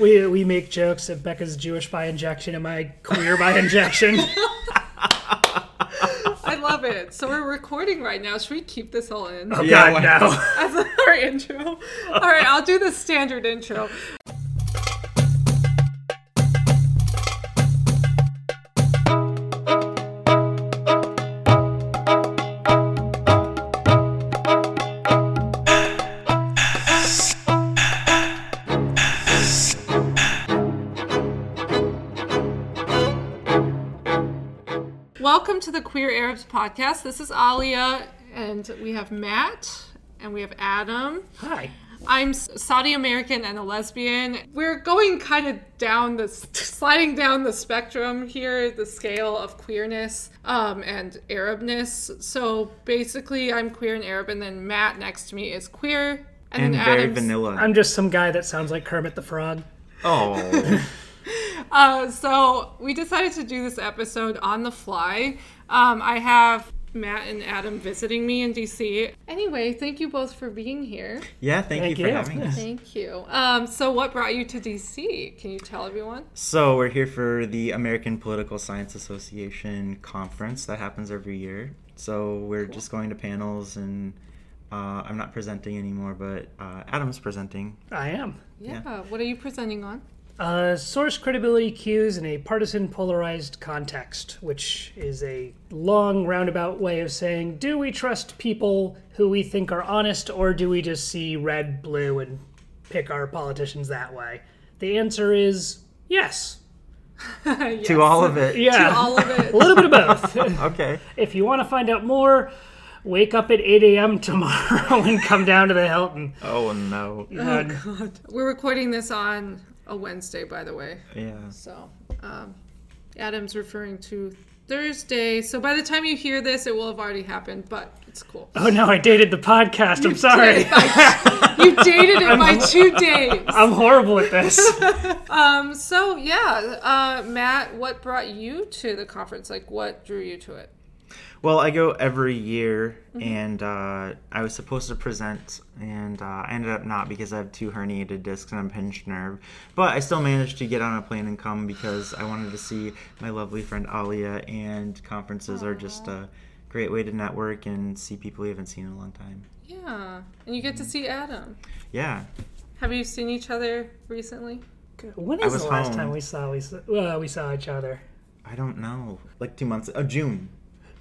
We we make jokes of Becca's Jewish by injection and my queer by injection. I love it. So we're recording right now. Should we keep this all in Oh Yeah, God, why- no. as our intro? All right, I'll do the standard intro. Arabs podcast. This is Alia, and we have Matt, and we have Adam. Hi. I'm Saudi American and a lesbian. We're going kind of down the sliding down the spectrum here, the scale of queerness um, and Arabness. So basically, I'm queer and Arab, and then Matt next to me is queer, and, and then very Adam's- vanilla. I'm just some guy that sounds like Kermit the Frog. oh, Uh, so we decided to do this episode on the fly. Um, I have Matt and Adam visiting me in DC. Anyway, thank you both for being here. yeah. Thank, Thank you for you. having us. Thank you. Um, so what brought you to DC? Can you tell everyone? So we're here for the American Political Science Association conference that happens every year. So we're just going to panels, and uh, I'm not presenting anymore, but uh, Adam's presenting. I am. Yeah. What are you presenting on? Uh, source credibility cues in a partisan polarized context, which is a long roundabout way of saying, do we trust people who we think are honest, or do we just see red, blue, and pick our politicians that way? The answer is yes. To all of it. Yeah. To All of it. a little bit of both. Okay. if you want to find out more, wake up at 8 a.m. tomorrow and come down to the Hilton. Oh no. Uh, We're recording this on a Wednesday, by the way. Yeah. So um, Adam's referring to Thursday. So by the time you hear this, it will have already happened, but it's cool. oh no, I dated the podcast. I'm sorry. you dated it by two days. I'm horrible at this. Um, so yeah, uh, Matt, what brought you to the conference? Like, what drew you to it? Well, I go every year, and uh, I was supposed to present, and uh, I ended up not because I have two herniated discs and a pinched nerve. But I still managed to get on a plane and come because I wanted to see my lovely friend Alia, and conferences are just a great way to network and see people you haven't seen in a long time. Yeah, and you get to see Adam. Yeah, Have you seen each other recently? When was the last home. time we saw we saw, uh, we saw each other? I don't know, like two months. Ago. Oh, June.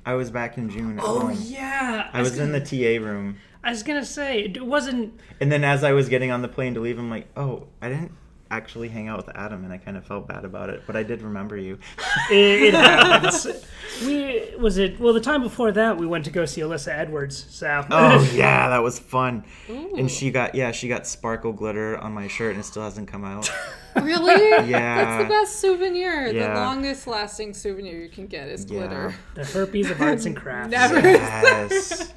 I was back in June Oh home. yeah, I was in the TA room, I was gonna say it wasn't. and then as I was getting on the plane to leave, I'm like, oh, I didn't actually hang out with Adam, and I kind of felt bad about it. But I did remember you. It, it happens. we was it well the time before that we went to go see Alyssa Edwards. So Oh yeah, that was fun. Ooh. And she got yeah, she got sparkle glitter on my shirt and it still hasn't come out. Really? Yeah. That's the best souvenir. Yeah. The longest lasting souvenir you can get is glitter. the herpes of arts and crafts. Never. Yes.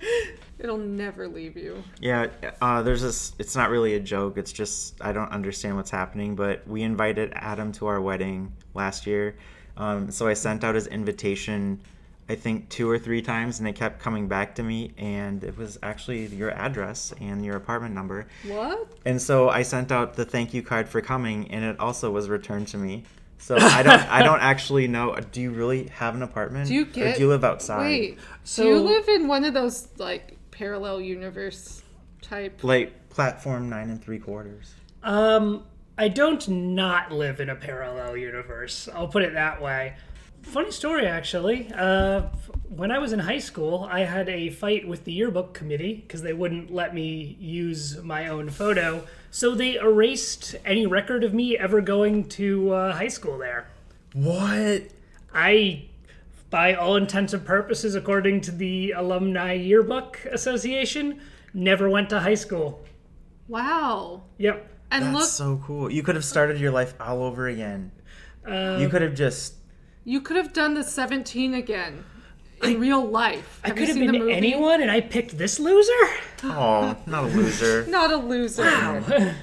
It'll never leave you. Yeah, uh, there's this. It's not really a joke. It's just I don't understand what's happening. But we invited Adam to our wedding last year, um, so I sent out his invitation, I think two or three times, and it kept coming back to me. And it was actually your address and your apartment number. What? And so I sent out the thank you card for coming, and it also was returned to me. So I don't, I don't actually know. Do you really have an apartment? Do you or get- do you live outside? Wait. So- do you live in one of those like parallel universe type? Like platform nine and three quarters. Um, I don't not live in a parallel universe. I'll put it that way. Funny story, actually. Uh, when I was in high school, I had a fight with the yearbook committee because they wouldn't let me use my own photo. So they erased any record of me ever going to uh, high school there. What? I, by all intents and purposes, according to the Alumni Yearbook Association, never went to high school. Wow. Yep. And That's look, so cool. You could have started your life all over again. Uh, you could have just. you could have done the 17 again in real life. I could you have seen been the anyone, and I picked this loser. Oh, not a loser. Not a loser. Wow.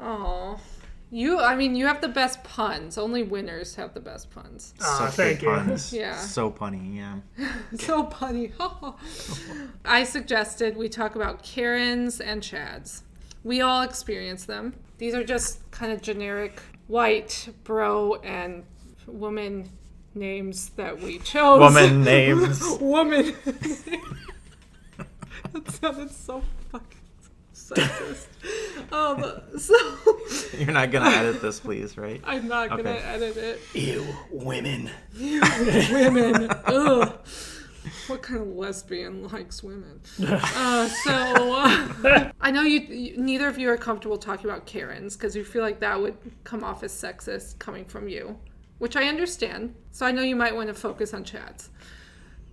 Oh. You, I mean, you have the best puns. Only winners have the best puns. Aw, Such thank you. puns. Yeah. So punny, yeah. So punny. I suggested we talk about Karens and Chads. We all experience them. These are just kind of generic white bro and woman names that we chose. Woman names. woman. that sounded so fucking sexist. um, so You're not gonna edit this, please, right? I'm not gonna edit it. Ew, women. Ew, women. Ugh. What kind of lesbian likes women? Uh, so uh, I know you, you. Neither of you are comfortable talking about Karens because you feel like that would come off as sexist coming from you, which I understand. So I know you might want to focus on Chads.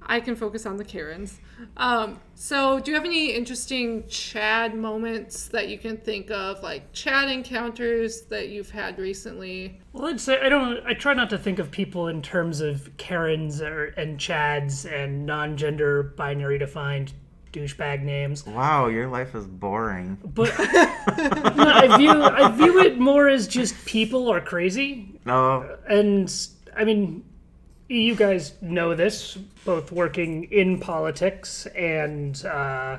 I can focus on the Karens. Um, so, do you have any interesting Chad moments that you can think of, like Chad encounters that you've had recently? Well, I'd say I don't. I try not to think of people in terms of Karens or and Chads and non-gender binary defined douchebag names. Wow, your life is boring. But no, I view I view it more as just people are crazy, No, and I mean, you guys know this, both working in politics and uh,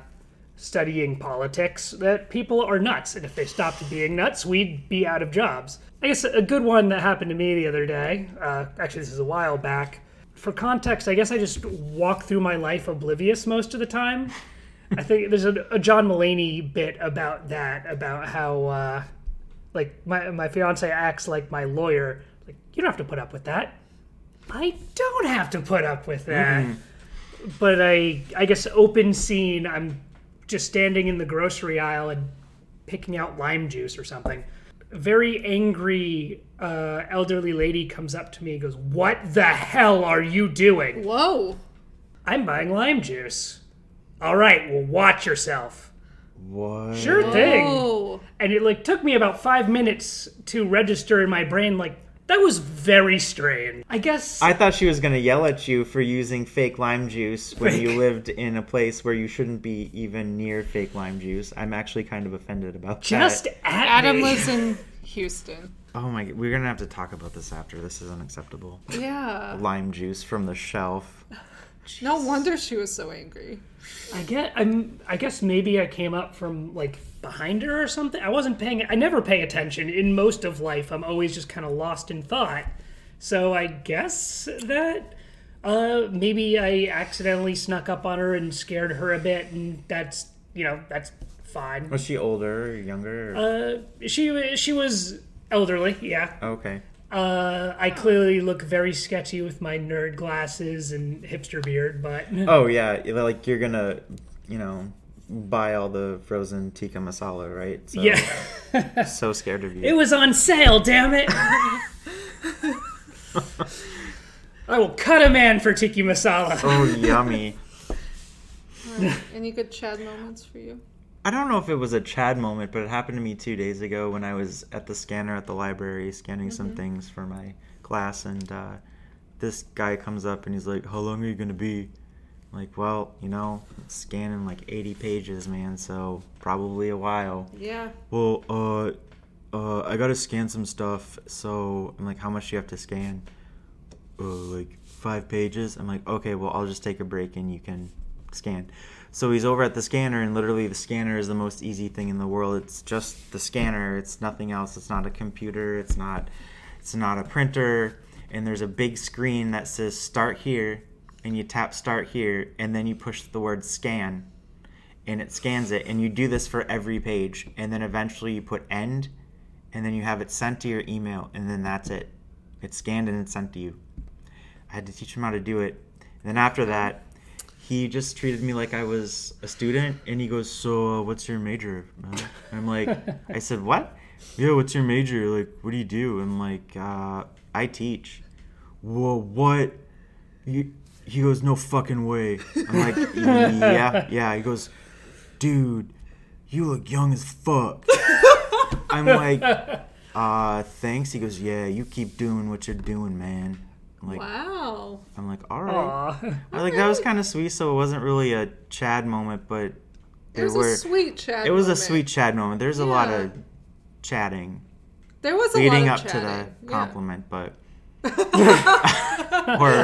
studying politics, that people are nuts, and if they stopped being nuts, we'd be out of jobs. I guess a good one that happened to me the other day. Uh, actually, this is a while back. For context, I guess I just walk through my life oblivious most of the time. I think there's a, a John Mulaney bit about that, about how uh, like my my fiance acts like my lawyer. Like you don't have to put up with that. I don't have to put up with that. But I I guess open scene. I'm just standing in the grocery aisle and picking out lime juice or something. A very angry uh, elderly lady comes up to me and goes, "What the hell are you doing?" Whoa. I'm buying lime juice. All right, well, watch yourself. what? Sure thing. Oh. And it like took me about five minutes to register in my brain. Like that was very strange. I guess I thought she was gonna yell at you for using fake lime juice when you lived in a place where you shouldn't be even near fake lime juice. I'm actually kind of offended about just that. at Adam me. lives in Houston. Oh my! We're gonna have to talk about this after. This is unacceptable. Yeah. Lime juice from the shelf. No wonder she was so angry. I get. I'm. I guess maybe I came up from like behind her or something. I wasn't paying. I never pay attention in most of life. I'm always just kind of lost in thought. So I guess that uh, maybe I accidentally snuck up on her and scared her a bit, and that's you know that's fine. Was she older or younger? or- Uh, she she was elderly. Yeah. okay. Uh, I clearly look very sketchy with my nerd glasses and hipster beard, but Oh yeah, like you're gonna, you know, buy all the frozen tikka masala, right? So, yeah. So scared of you. It was on sale, damn it! I will cut a man for tikka masala. oh yummy. Any good Chad moments for you? I don't know if it was a Chad moment, but it happened to me two days ago when I was at the scanner at the library scanning some things for my class, and uh, this guy comes up and he's like, "How long are you gonna be?" I'm like, well, you know, scanning like 80 pages, man, so probably a while. Yeah. Well, uh, uh, I gotta scan some stuff, so I'm like, how much do you have to scan? Uh, like five pages. I'm like, okay, well, I'll just take a break and you can scan. So he's over at the scanner, and literally the scanner is the most easy thing in the world. It's just the scanner. It's nothing else. It's not a computer. It's not. It's not a printer. And there's a big screen that says "Start here," and you tap "Start here," and then you push the word "Scan," and it scans it. And you do this for every page, and then eventually you put "End," and then you have it sent to your email, and then that's it. It's scanned and it's sent to you. I had to teach him how to do it. And then after that, he just treated me like I was a student, and he goes, "So, uh, what's your major?" man?" I'm like, "I said what? Yeah, what's your major? Like, what do you do?" I'm like, uh, "I teach." Whoa, what? He, he goes, "No fucking way." I'm like, "Yeah, yeah." He goes, "Dude, you look young as fuck." I'm like, "Uh, thanks." He goes, "Yeah, you keep doing what you're doing, man." I'm like, Wow. I'm like, all right. Aw. I was like that was kind of sweet. So it wasn't really a Chad moment, but It there was were. a sweet Chad. it was a moment. sweet Chad moment. There's a lot of chatting There was a leading lot up of to chatting. the Yeah. compliment, but or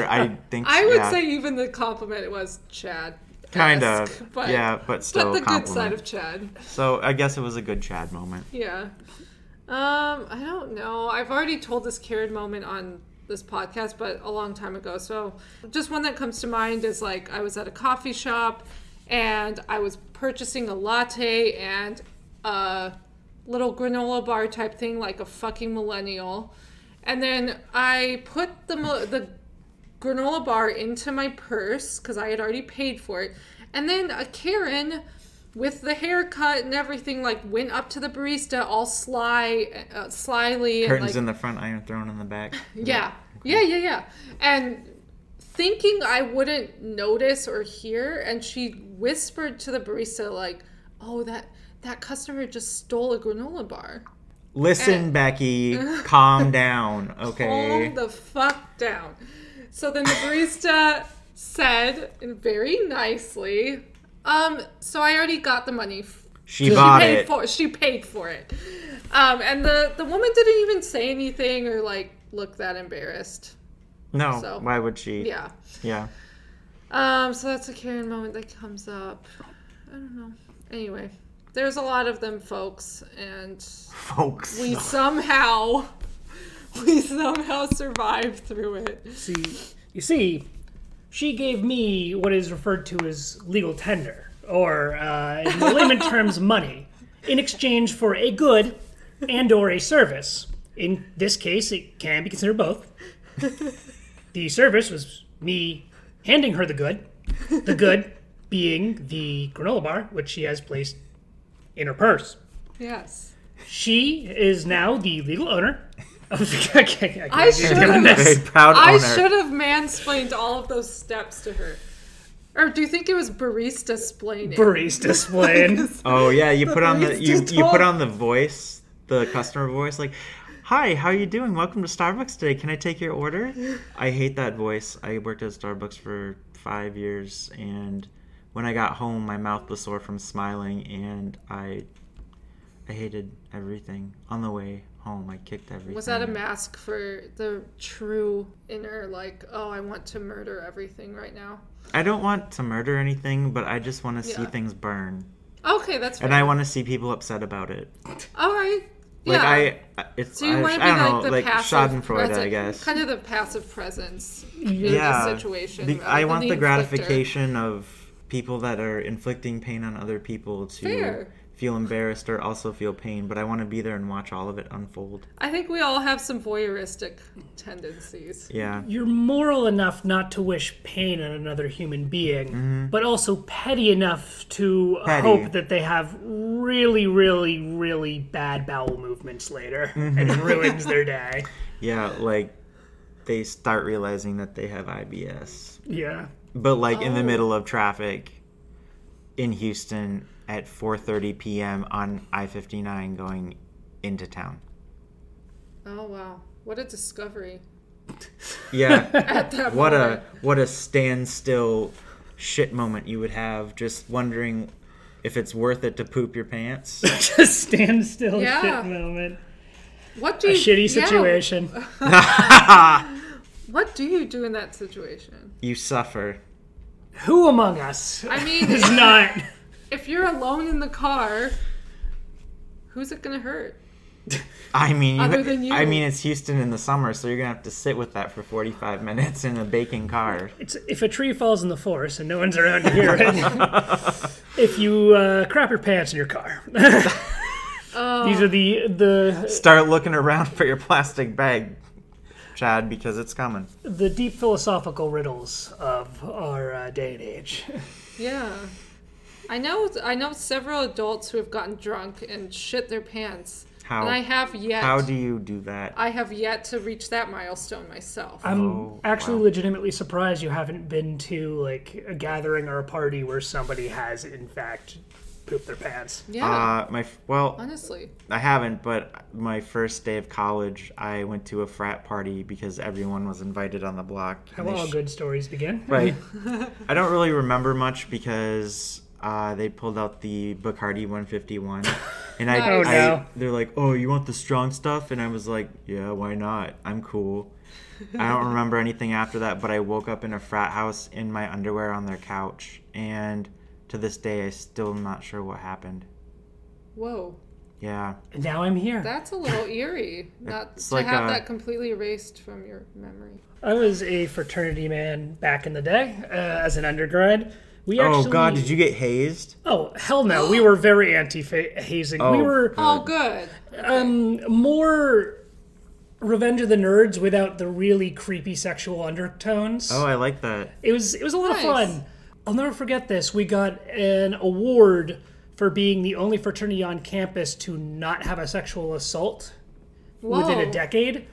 I think I would yeah, say even the compliment was Chad. kind of but, yeah, but still But the good side of Chad. so I guess it was a good Chad moment. Yeah. Um, I don't know. I've already told this Karen moment on this podcast, but a long time ago. So, just one that comes to mind is like I was at a coffee shop and I was purchasing a latte and a little granola bar type thing, like a fucking millennial. And then I put the the granola bar into my purse because I had already paid for it. And then a Karen with the haircut and everything like went up to the barista all sly uh, slyly and Curtains like in the front, iron thrown in the back. yeah. Yeah, yeah, yeah. And thinking I wouldn't notice or hear, and she whispered to the barista, like, oh, that that customer just stole a granola bar. Listen, Becky, calm down, okay? Calm the fuck down. So then the barista said very nicely, um, so I already got the money. f- She bought paid it. for she paid for it. Um, and the the woman didn't even say anything or like look that embarrassed. No, So- why would she? Yeah. Yeah. Um, so that's a Karen moment that comes up. I don't know. Anyway, there's a lot of them, folks, and Folks. we somehow, we somehow survived through it. See, you see, she gave me what is referred to as legal tender, or uh, in layman terms, money, in exchange for a good and/or a service. In this case, it can be considered both. The service was me handing her the good, the good being the granola bar, which she has placed in her purse. Yes. She is now the legal owner. Of the, I I can't I do should have- this. Very proud I owner. should have mansplained all of those steps to her. Or do you think it was barista splaining? barista splain. Oh yeah, you put on the you, you put on the voice, the customer voice, like, "Hi, how are you doing? Welcome to Starbucks today. Can I take your order?" I hate that voice. I worked at Starbucks for five years, and when I got home, my mouth was sore from smiling, and I, I hated everything. On the way home, I kicked everything. Was that a mask for the true inner, like, oh, I want to murder everything right now? I don't want to murder anything, but I just want to see things burn, Okay, that's fair. and I want to see people upset about it. All right. Like yeah. I, it's So you I, want to be I don't like know, the like passive Schadenfreude, presence, I guess. kind of the passive presence in yeah, the situation. The- I want the, inflictor. gratification of people that are inflicting pain on other people to Fair. Feel embarrassed or also feel pain. But I want to be there and watch all of it unfold. I think we all have some voyeuristic tendencies. Yeah, You're moral enough not to wish pain on another human being, mm-hmm. but also petty enough to uh, Petty. hope that they have really, really, really bad bowel movements later, mm-hmm. and it ruins their day. yeah, like they start realizing that they have IBS, Yeah. but like in the Oh. middle of traffic in Houston at 4:30 p.m. on I-59 going into town. Oh wow, what a discovery! Yeah. At that what moment. a what a standstill shit moment you would have just wondering if it's worth it to poop your pants Just stand still Yeah. shit moment. What do you, A you? shitty yeah, situation. what do you do in that situation? you suffer Who among us I mean, is not? If you're alone in the car, who's it gonna hurt? i mean Other than you. i mean it's houston in the summer so you're gonna have to sit with that for 45 minutes in a baking car It's if a tree falls in the forest and no one's around to hear it. if you uh, crap your pants in your car. Oh. These are the the start looking around for your plastic bag chad because it's coming the deep philosophical riddles of our uh, day and age. Yeah. I know I know several adults who have gotten drunk and shit their pants. how And I have yet how do you do that I have yet to reach that milestone myself. I'm Oh, actually wow. legitimately surprised you haven't been to like a gathering or a party where somebody has in fact pooped their pants. yeah. uh my well honestly. I haven't, but my first day of college, I went to a frat party because everyone was invited on the block. How and all sh- good stories begin. Right. I don't really remember much because uh, they pulled out the Bacardi 151, and I, Nice. Oh, I- no. they're like, "Oh, you want the strong stuff?" And I was like, "Yeah, why not? I'm cool." I don't remember anything after that, but I woke up in a frat house in my underwear on their couch, and to this day, I still am not sure what happened. Whoa. Yeah. Now I'm here. That's a little eerie, not to like have a- that completely erased from your memory. I was a fraternity man back in the day uh, as an undergrad. We Oh God, did you get hazed? Oh hell no! we were very anti-hazing. we Oh. were Oh, good. um, more Revenge of the Nerds without the really creepy sexual undertones. Oh, I like that. It was it was a lot Nice. of fun. I'll never forget this. We got an award for being the only fraternity on campus to not have a sexual assault within a decade.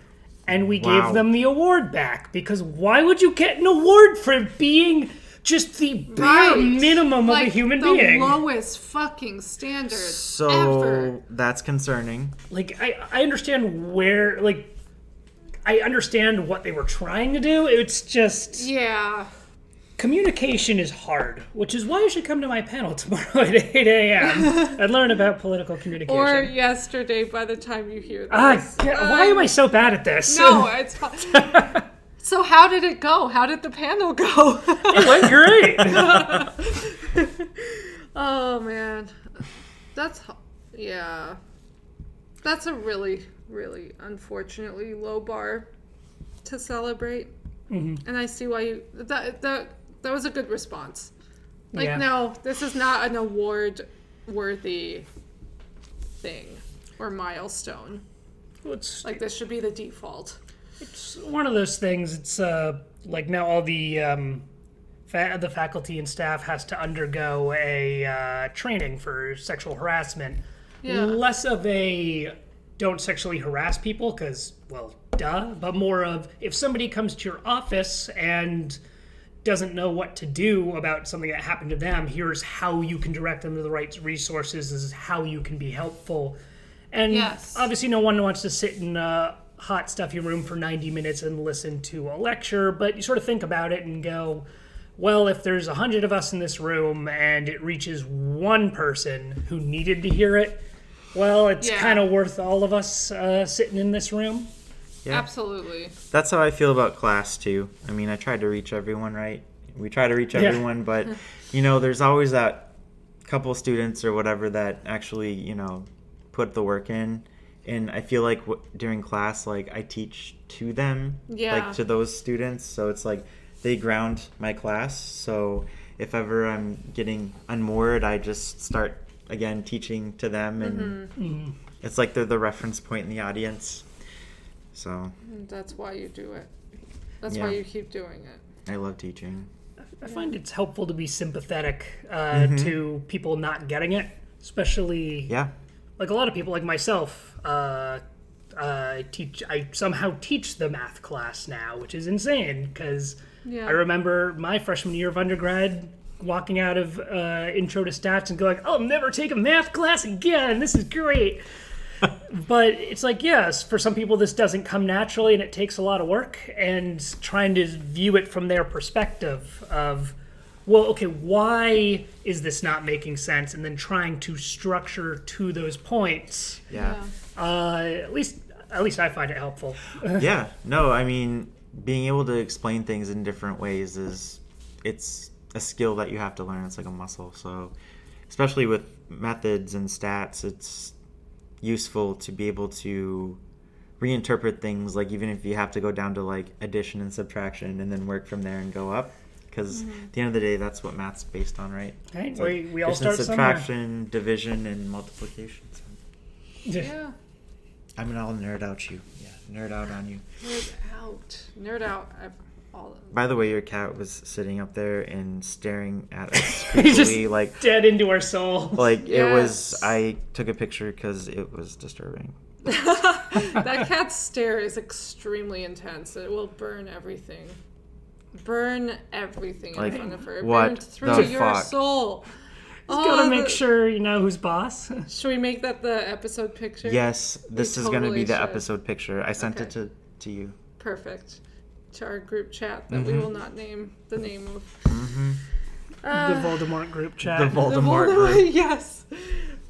And we Wow. gave them the award back because why would you get an award for being just the bare Right. minimum like of a human the being? lowest fucking standard So ever. that's concerning. like I, I understand where like I understand what they were trying to do. It's just Yeah. communication is hard, which is why you should come to my panel tomorrow at 8 a.m. and learn about political communication. Or yesterday by the time you hear this. ah, g- why am I so bad at this? No, it's fine. So how did it go? How did the panel go? it went great. oh man. That's yeah. That's a really really unfortunately low bar to celebrate. Mm-hmm. And I see why you that that that was a good response. Like Yeah. no, this is not an award worthy thing or milestone. it's, Like this should be the default. It's one of those things. It's uh, like now all the um, fa- the faculty and staff has to undergo a uh, training for sexual harassment. Yeah. Less of a don't sexually harass people because well, duh. But more of if somebody comes to your office and doesn't know what to do about something that happened to them, here's how you can direct them to the right resources. This is how you can be helpful. And Yes. obviously, no one wants to sit in a hot, stuffy room for 90 minutes and listen to a lecture, but you sort of think about it and go, well, if there's a hundred of us in this room and it reaches one person who needed to hear it, well, it's Yeah. kind of worth all of us uh, sitting in this room. Yeah. Absolutely. That's how I feel about class too. I mean, I tried to reach everyone, right? We try to reach Yeah. everyone, but you know, there's always that couple students or whatever that actually, you know, put the work in. And I feel like w- during class, like I teach to them, Yeah. like to those students. So it's like they ground my class. So if ever I'm getting unmoored, I just start again teaching to them, and Mm-hmm. it's like they're the reference point in the audience. So that's why you do it. That's why you keep doing it. I love teaching. I find it's helpful to be sympathetic uh, to people not getting it, especially Yeah. like a lot of people, like myself. Uh, I teach. I somehow teach the math class now, which is insane because Yeah. I remember my freshman year of undergrad walking out of uh, intro to stats and going, "I'll never take a math class again. This is great." but it's like yes for some people this doesn't come naturally and it takes a lot of work and trying to view it from their perspective of well okay why is this not making sense and then trying to structure to those points Yeah. Uh, at least at least i find it helpful yeah. No, I mean, being able to explain things in different ways is it's a skill that you have to learn. It's like a muscle. So, especially with methods and stats, it's useful to be able to reinterpret things like even if you have to go down to like addition and subtraction and then work from there and go up because at the end of the day that's what math's based on right Right, It's we- we all addition and start somewhere. subtraction division and multiplication so Yeah. I'm gonna all nerd out you yeah nerd out on you Nerd out. Nerd out. I've all By the way, your cat was sitting up there and staring at us He's just like dead into our soul like it was. Yes. I took a picture because it was disturbing. that cat's stare is extremely intense. It will burn everything. Burn everything Like, in front of her. what Burn through the your fuck? soul. Gotta Oh, make the- sure you know who's boss Should we make that the episode picture? Yes, this is gonna be the should. episode picture. I sent it to to you. Perfect. To our group chat that we Mm-hmm. will not name the name of. the Uh, voldemort group chat The the Voldemort. Voldemort- group. yes,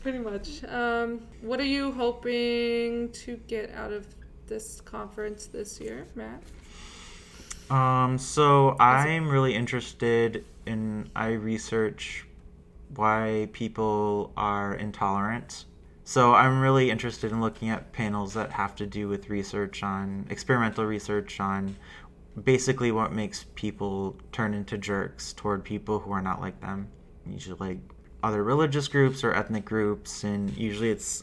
pretty much. Um, what are you hoping to get out of this conference this year, Matt? Um, so I'm really interested in I research why people are intolerant. So I'm really interested in looking at panels that have to do with research on experimental research on basically what makes people turn into jerks toward people who are not like them. Usually like other religious groups or ethnic groups and usually it's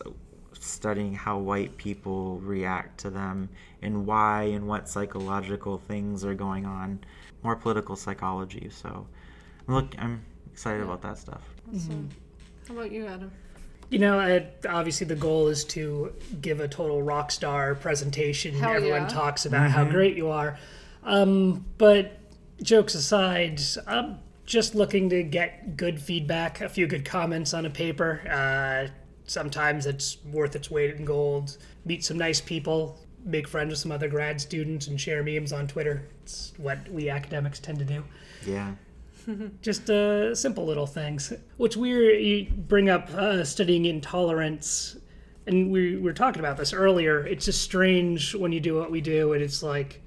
studying how white people react to them and why and what psychological things are going on. More political psychology. So look I'm excited about that stuff. Awesome. How about you, Adam? You know, I, obviously the goal is to give a total rock star presentation. Hell Everyone yeah. talks about how great you are. Um, but jokes aside, I'm just looking to get good feedback, a few good comments on a paper. Uh, sometimes it's worth its weight in gold. Meet some nice people, make friends with some other grad students, and share memes on Twitter. It's what we academics tend to do Yeah. just uh, simple little things. What's weird, you bring up uh, studying intolerance, and we were talking about this earlier. It's just strange when you do what we do, and it's like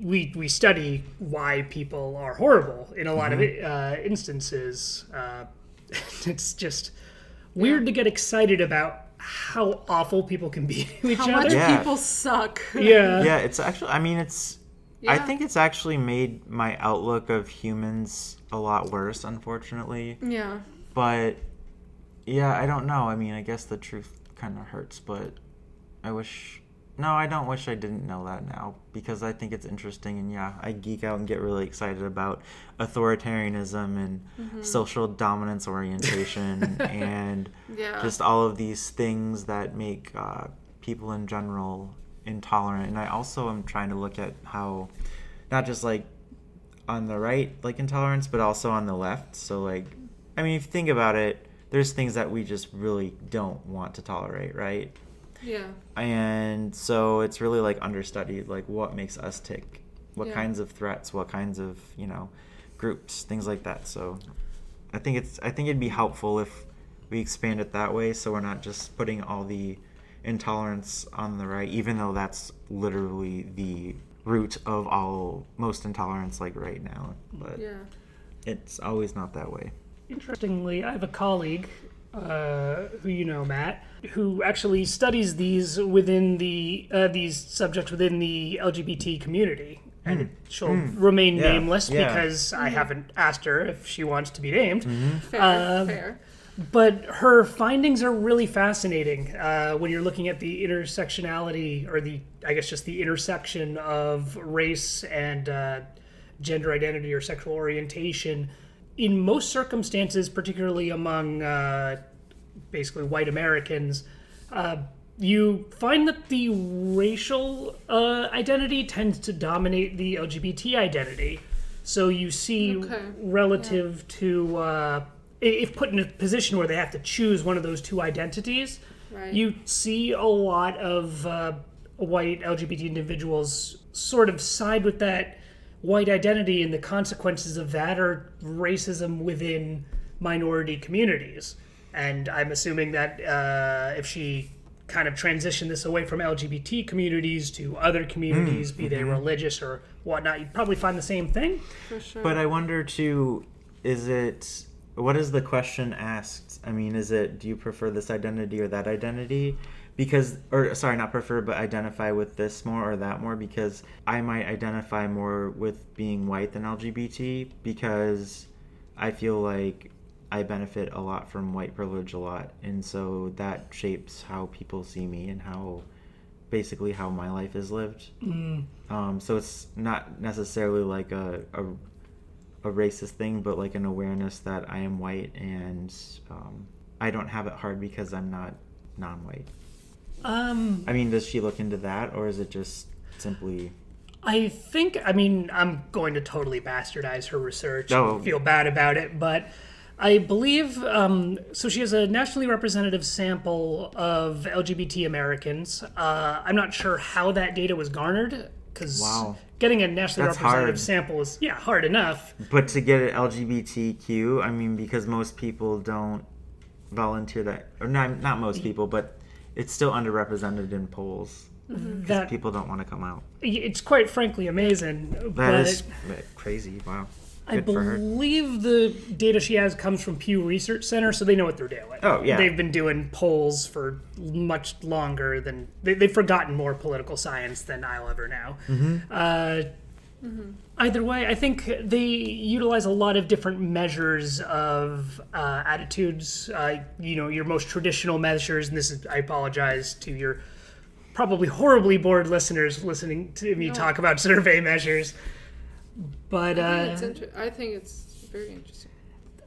we we study why people are horrible in a lot of uh, instances. Uh, it's just weird to get excited about how awful people can be to each How much. Yeah. people suck. Yeah. yeah, it's actually. I mean, it's. I think it's actually made my outlook of humans a lot worse, unfortunately. Yeah. But yeah, I don't know. I mean, I guess the truth kind of hurts, but I wish. No, I don't wish I didn't know that now because I think it's interesting and yeah, I geek out and get really excited about authoritarianism and Mm-hmm. social dominance orientation and Yeah. just all of these things that make uh, people in general intolerant. And I also am trying to look at how, not just like on the right, like intolerance, but also on the left. So, like, I mean, if you think about it, there's things that we just really don't want to tolerate, right? yeah. And so it's really like understudied, like what makes us tick, what Yeah. kinds of threats, what kinds of, you know, groups, things like that. So I think it's I think it'd be helpful if we expand it that way so we're not just putting all the intolerance on the right, even though that's literally the root of all most intolerance like right now. But Yeah. it's always not that way. Interestingly, I have a colleague uh, who you know, Matt, who actually studies these within the uh, these subjects within the LGBT community, and she'll remain Hmm. Yeah, nameless yeah. because I haven't asked her if she wants to be named. Fair. Um, fair. But her findings are really fascinating uh, when you're looking at the intersectionality, or the I guess just the intersection of race and uh, gender identity or sexual orientation. In most circumstances, particularly among uh, basically white Americans, uh, you find that the racial uh, identity tends to dominate the LGBT identity. So you see, Okay. relative to uh, if put in a position where they have to choose one of those two identities, Right. you see a lot of uh, white LGBT individuals sort of side with that white identity, and the consequences of that are racism within minority communities. And I'm assuming that uh, if she kind of transitioned this away from LGBT communities to other communities, be they religious or whatnot, you'd probably find the same thing. For sure. But I wonder too, is it what is the question asked? I mean, is it do you prefer this identity or that identity? Because or sorry, not prefer but identify with this more or that more because I might identify more with being white than LGBT because I feel like I benefit a lot from white privilege a lot and so that shapes how people see me and how basically how my life is lived. Um, so it's not necessarily like a, a a racist thing, but like an awareness that I am white and um, I don't have it hard because I'm not non-white. Um, I mean, does she look into that, or is it just simply? I think, I mean, I'm going to totally bastardize her research No. and feel bad about it, but I believe, um, so she has a nationally representative sample of LGBT Americans. Uh, I'm not sure how that data was garnered, because Wow. Getting a nationally That's representative hard. sample is, yeah, hard enough. But to get it LGBTQ, I mean, because most people don't volunteer that, or not not most people, but it's still underrepresented in polls. That People don't want to come out. It's quite frankly amazing, That is crazy. Wow. I Good for believe the data she has comes from Pew Research Center, so they know what they're doing. Oh, yeah. They've been doing polls for much longer than they, they've forgotten more political science than I'll ever know. Mm-hmm. Uh, Either way, I think they utilize a lot of different measures of uh, attitudes. Uh, you know, your most traditional measures, and this is, I apologize to your probably horribly bored listeners listening to me talk about survey measures. But I uh, think, it's inter- I think it's very interesting.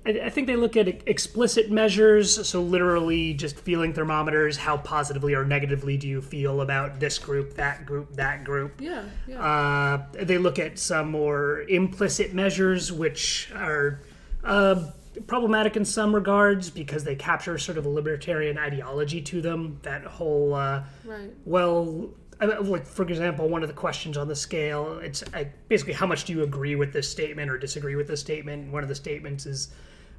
I, I think they look at explicit measures, so literally just feeling thermometers. How positively or negatively do you feel about this group, that group, that group? Yeah, yeah. Uh, they look at some more implicit measures, which are uh, problematic in some regards because they capture sort of a libertarian ideology to them. That whole, uh, right. well, I mean, like for example, one of the questions on the scale, it's uh, basically how much do you agree with this statement or disagree with this statement. One of the statements is,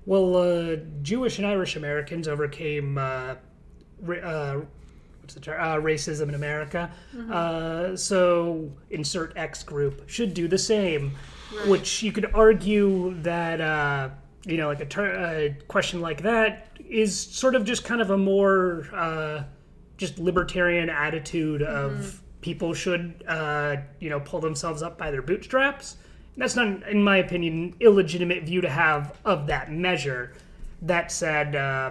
well, uh, Jewish and Irish Americans overcame. Uh, ra- uh, what's the term? Uh, racism in America. Uh, so insert X group should do the same. Which you could argue that uh, you know, like a, ter- a question like that is sort of just kind of a more uh, just libertarian attitude of people should uh, you know pull themselves up by their bootstraps. That's not, in my opinion, illegitimate view to have of that measure. That said, uh,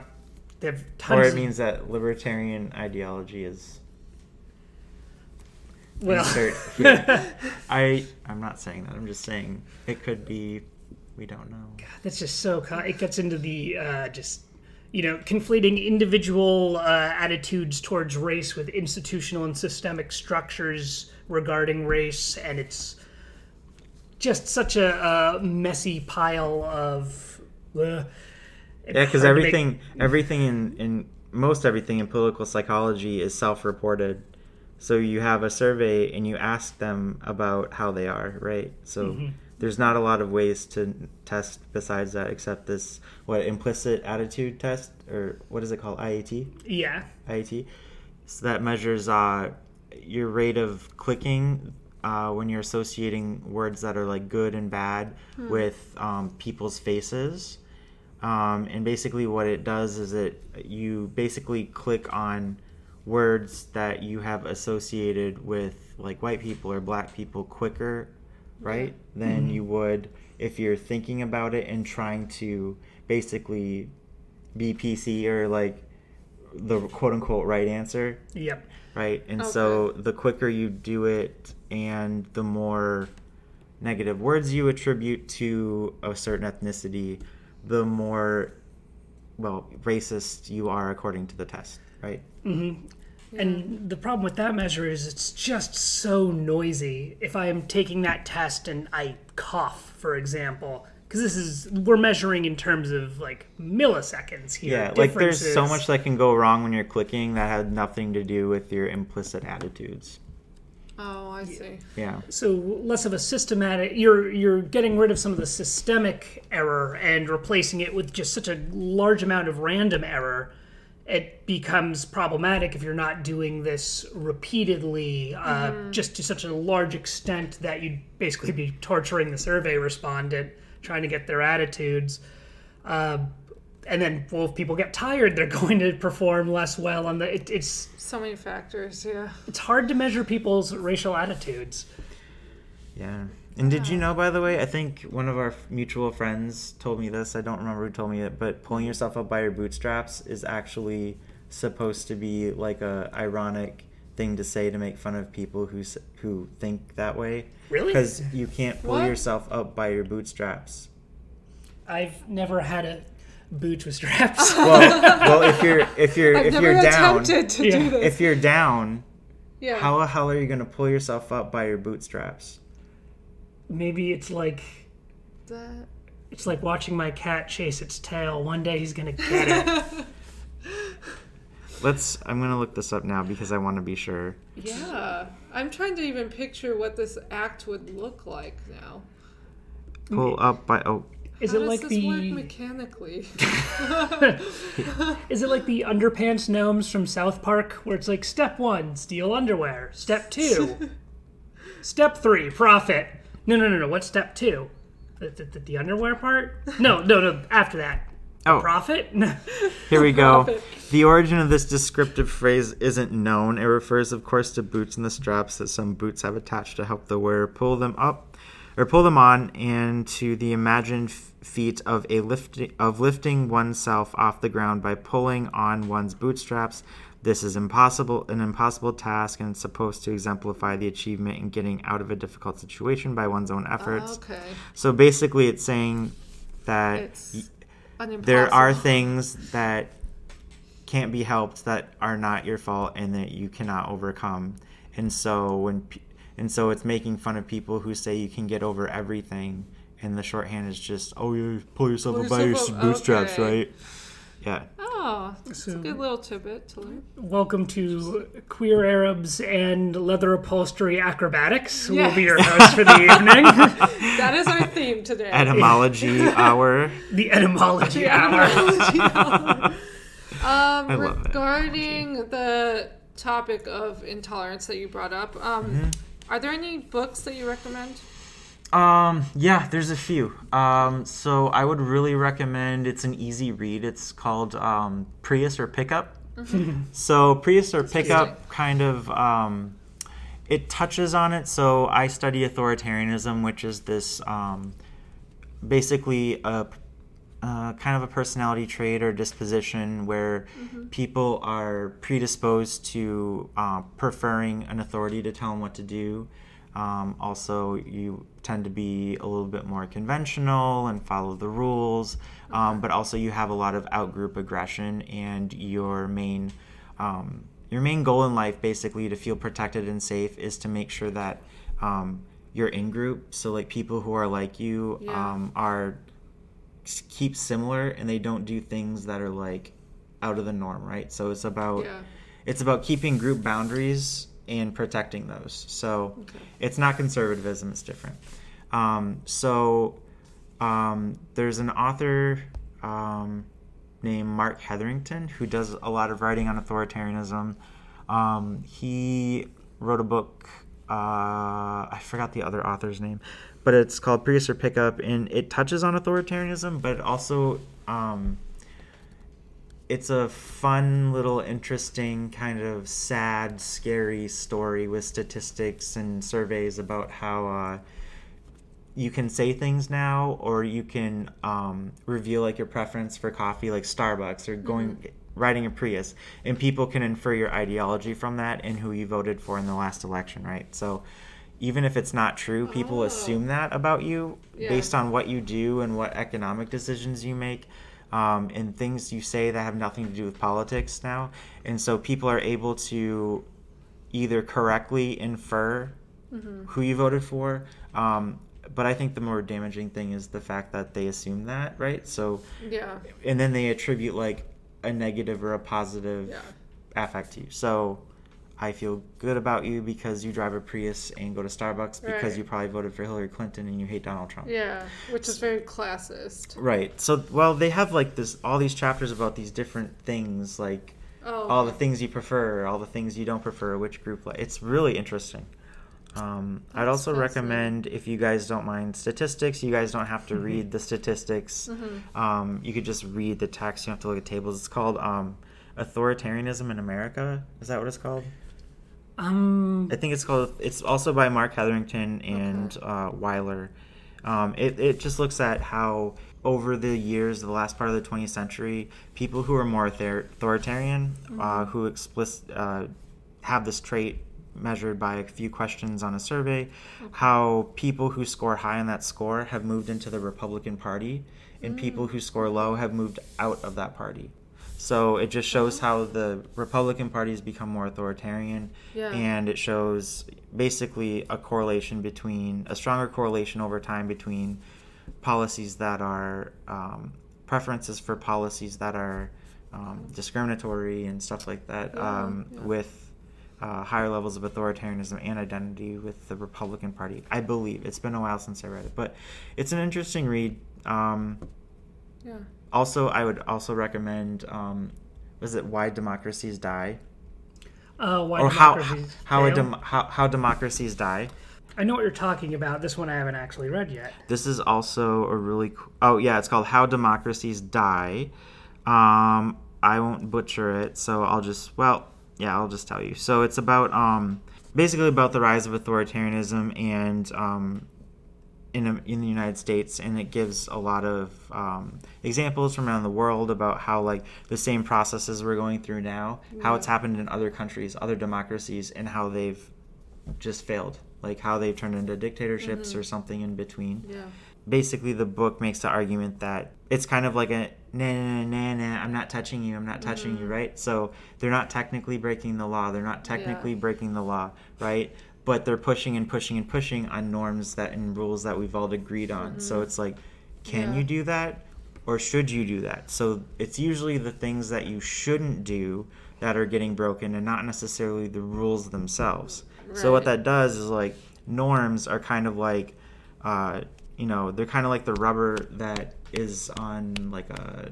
they have tons. Or it of- means that libertarian ideology is well, insert. I I'm not saying that. I'm just saying it could be. We don't know. God, that's just so. co- It gets into the uh, just you know conflating individual uh, attitudes towards race with institutional and systemic structures regarding race, and it's just such a, a messy pile of. Uh, Yeah, because to make- everything everything in in most everything in political psychology is self-reported. So you have a survey and you ask them about how they are, right? So Mm-hmm. There's not a lot of ways to test besides that except this what implicit attitude test or what is it called IAT? yeah, IAT. So that measures uh, your rate of clicking uh, when you're associating words that are like good and bad with um, people's faces. Um, and basically, what it does is it you basically click on words that you have associated with like white people or black people quicker, right? Than mm-hmm. you would if you're thinking about it and trying to basically be PC or like the quote unquote right answer, yep. right? And so the quicker you do it and the more negative words you attribute to a certain ethnicity, the more well racist you are according to the test, right? Mm-hmm. And the problem with that measure is it's just so noisy. If I am taking that test and I cough, for example, because this is we're measuring in terms of like milliseconds here. Yeah, like there's so much that can go wrong when you're clicking that had nothing to do with your implicit attitudes. Oh, I see. Yeah. so less of a systematic. You're you're getting rid of some of the systemic error and replacing it with just such a large amount of random error. It becomes problematic if you're not doing this repeatedly, uh, just to such a large extent that you'd basically be torturing the survey respondent, trying to get their attitudes. Uh, and then, well, if people get tired, they're going to perform less well on the. It, it's So many factors, yeah. it's hard to measure people's racial attitudes. Yeah. And did you know, by the way, I think one of our mutual friends told me this. I don't remember who told me it, but pulling mm-hmm. yourself up by your bootstraps is actually supposed to be like a ironic thing to say to make fun of people who who think that way. Really? Because you can't pull What? yourself up by your bootstraps. I've never had a boot with straps. Well, well, if you're if you're I've if never you're down, to Yeah. do this. if you're down, yeah. how the hell are you going to pull yourself up by your bootstraps? Maybe it's like that. it's like watching my cat chase its tail. One day he's gonna get it. Let's. I'm going to look this up now because I want to be sure. Yeah. I'm trying to even picture what this act would look like now. Pull up by. Oh, Is How it does like this work the mechanically? is it like the underpants gnomes from South Park where it's like step one, steal underwear. Step two, step three, profit. No, no, no, no. What's step two? The, the, the underwear part? No, no, no. After that, Oh, profit. here we go. Profit. The origin of this descriptive phrase isn't known. It refers, of course, to boots and the straps that some boots have attached to help the wearer pull them up or pull them on, and to the imagined feat of a lifting of lifting oneself off the ground by pulling on one's bootstraps. This is impossible, an impossible task, and it's supposed to exemplify the achievement in getting out of a difficult situation by one's own efforts. Oh, okay. So basically, it's saying that It's there are things that can't be helped that are not your fault and that you cannot overcome and so when and so it's making fun of people who say you can get over everything and the shorthand is just oh you pull yourself Pull up by your up, bootstraps okay. right yeah Oh, that's So- a good little tidbit to learn. Welcome to Queer Arabs and Leather Upholstery Acrobatics. Yes. We'll be your hosts for the evening. That is our theme today. etymology hour the etymology The hour. etymology hour. um, love that regarding the topic of intolerance that you brought up, um, Mm-hmm. are there any books that you recommend? Um, yeah, there's a few. Um, so I would really recommend. It's an easy read. It's called um, Prius or Pickup. so Prius or Pickup kind of um, it touches on it. So I study authoritarianism, which is this um, basically a uh, kind of a personality trait or disposition where people are predisposed to uh, preferring an authority to tell them what to do. Um, also, you tend to be a little bit more conventional and follow the rules, um, but also you have a lot of outgroup aggression, and your main um, your main goal in life, basically, to feel protected and safe, is to make sure that um, you're in group. So, like people who are like you Yeah. um, are keep similar, and they don't do things that are like out of the norm, right? So it's about Yeah. it's about keeping group boundaries and protecting those. So it's not conservatism; it's different. Um, so um, there's an author um, named Mark Hetherington who does a lot of writing on authoritarianism. Um, he wrote a book. Uh, I forgot the other author's name, but it's called Prius or Pickup, and it touches on authoritarianism, but it also um, it's a fun little interesting kind of sad scary story with statistics and surveys about how uh, you can say things now or you can um, reveal like your preference for coffee like starbucks or going riding a prius and people can infer your ideology from that and who you voted for in the last election right so even if it's not true people Oh. assume that about you Yeah. based on what you do and what economic decisions you make um, and things you say that have nothing to do with politics now and so people are able to either correctly infer who you voted for um, but i think the more damaging thing is the fact that they assume that right so Yeah. and then they attribute like a negative or a positive Yeah. affect to you so i feel good about you because you drive a prius and go to starbucks because Right. you probably voted for hillary clinton and you hate donald trump Yeah. Which is very classist. right so well they have like this all these chapters about these different things like Oh. all the things you prefer, all the things you don't prefer, which group. Like, it's really interesting. Um, I'd also recommend if you guys don't mind statistics, you guys don't have to read the statistics. Mm-hmm. Um, you could just read the text. You don't have to look at tables. It's called um, Authoritarianism in America. Is that what it's called? Um, I think it's called. It's also by Mark Hetherington and uh, Weiler. Um, it it just looks at how over the years, the last part of the 20th century, people who are more author- authoritarian, uh, who explicit uh, have this trait measured by a few questions on a survey, how people who score high on that score have moved into the Republican Party, and people who score low have moved out of that party. So it just shows how the Republican Party has become more authoritarian, Yeah. and it shows basically a correlation between a stronger correlation over time between policies that are um, preferences for policies that are um, discriminatory and stuff like that Yeah, um, yeah. with uh, higher levels of authoritarianism and identity with the Republican Party. I believe it's been a while since I read it, but it's an interesting read. Um, Yeah. Also, I would also recommend. Um, was it Why Democracies Die? uh, why or how how a dem- how, how democracies die I know what you're talking about. This one I haven't actually read yet. This is also a really co- oh yeah, it's called How Democracies Die. Um, I won't butcher it, so I'll just well yeah, I'll just tell you. So it's about um, basically about the rise of authoritarianism and um, in in the United States, and it gives a lot of um, examples from around the world about how like the same processes we're going through now, how it's happened in other countries, other democracies, and how they've just failed, like how they've turned into dictatorships or something in between. Yeah. basically the book makes the argument that it's kind of like a nah nah nah nah I'm not touching you I'm not touching you right? So they're not technically breaking the law they're not technically breaking the law right but they're pushing and pushing and pushing on norms that and rules that we've all agreed on. So it's like can Yeah. you do that or should you do that? So it's usually the things that you shouldn't do that are getting broken and not necessarily the rules themselves. So what that does is like norms are kind of like uh, you know they're kind of like the rubber that is on like a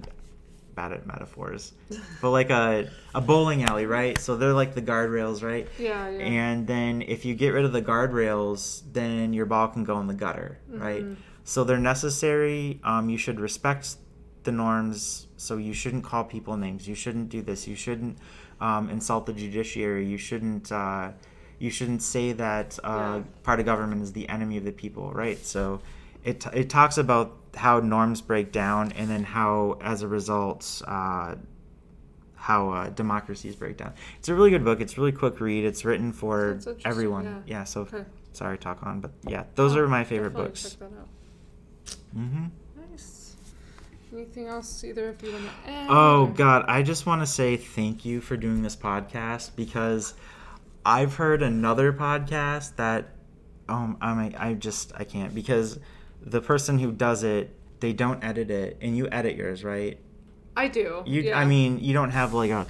bad at metaphors. But like a, a bowling alley right? So they're like the guardrails right? Yeah, yeah. and then if you get rid of the guardrails then your ball can go in the gutter right? So they're necessary. Um, you should respect the norms. So you shouldn't call people names. You shouldn't do this. You shouldn't um, insult the judiciary. You shouldn't uh, you shouldn't say that uh, Yeah. part of government is the enemy of the people right? So it, it talks about how norms break down and then how as a result uh, how uh, democracies break down it's a really good book it's a really quick read it's written for everyone yeah. yeah, so Okay. sorry talk on but yeah those are my favorite books Check that out. hmm Nice. Anything else either of you want to add? Oh or- God, I just want to say thank you for doing this podcast because I've heard another podcast that um I'm I just I can't because the person who does it they don't edit it and you edit yours right I do. you yeah. I mean you don't have like a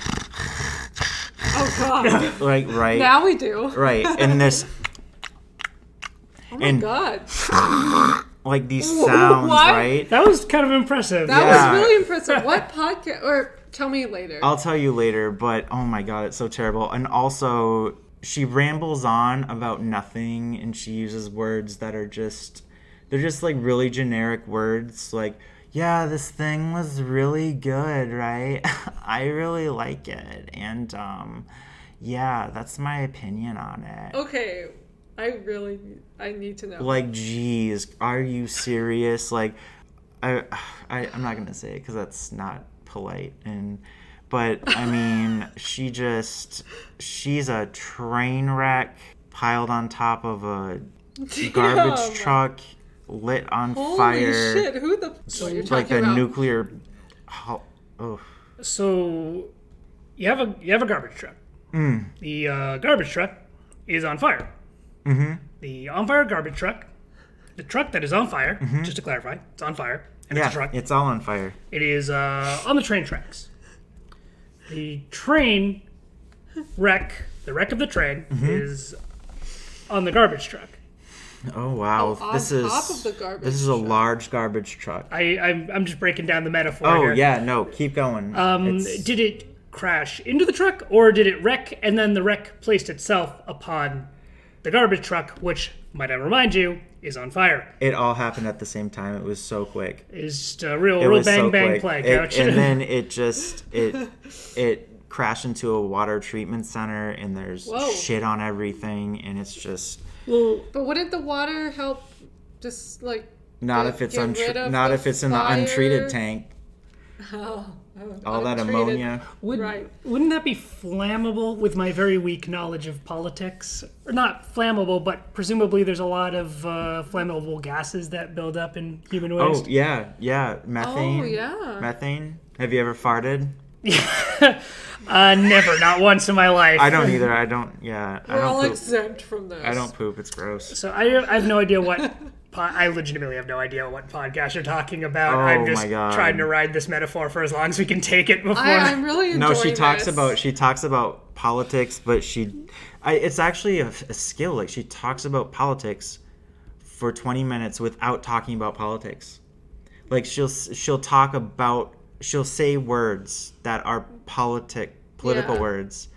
Oh god. like right now we do. right and this Oh my and- god. like these sounds What? right That was kind of impressive. That Yeah. was really impressive. What podcast? Or tell me later. I'll tell you later, but oh my god, it's so terrible. And also, she rambles on about nothing and she uses words that are just they're just like really generic words like yeah, this thing was really good, right? I really like it. And um yeah, that's my opinion on it. okay. I really I need to know. Like, geez, are you serious? Like, I, I I'm not gonna say it because that's not polite. And, but I mean, she just, she's a train wreck piled on top of a garbage Damn. truck lit on fire. Holy fire, shit! Who the? so you're like talking a about. nuclear. ho- Oh, So you have a you have a garbage truck. Mm. The uh, garbage truck is on fire. Mm-hmm. The on fire garbage truck, the truck that is on fire, just to clarify, it's on fire, and Mm-hmm. yeah, it's a truck. it's all on fire. It is uh, on the train tracks. The train wreck, the wreck of the train, Mm-hmm. is on the garbage truck. Oh wow, Oh, on this is of the garbage this is a truck. large garbage truck. I, I'm, I'm just breaking down the metaphor. Oh here. yeah, no, keep going. Um, It's- did it crash into the truck, or did it wreck and then the wreck placed itself upon the garbage truck, which, might I remind you, is on fire? it all happened at the same time. It was so quick. It's just a real, It real bang so bang quick. play, It- and then it just it it crashed into a water treatment center, and there's Whoa. shit on everything, and it's just well, But wouldn't the water help? Just like not Get- if it's get untre- not if it's in fire. the untreated tank. oh, All that ammonia. would, Right. wouldn't that be flammable with my very weak knowledge of politics? Or not flammable, but presumably there's a lot of uh, flammable gases that build up in human waste. Oh waste. yeah, yeah, methane. Oh yeah. Methane. Have you ever farted? uh, never, not once in my life. I don't either. I don't. Yeah, I We're all don't poop. exempt from this. I don't poop. It's gross. So I, I have no idea what. po- I legitimately have no idea what podcast you're talking about. Oh I'm just my God. trying to ride this metaphor for as long as we can take it before. I, I'm really enjoying No, she talks this. about she talks about politics, but she, I, it's actually a, a skill. Like she talks about politics for 20 minutes without talking about politics. Like she'll she'll talk about she'll say words that are politic political Yeah. words,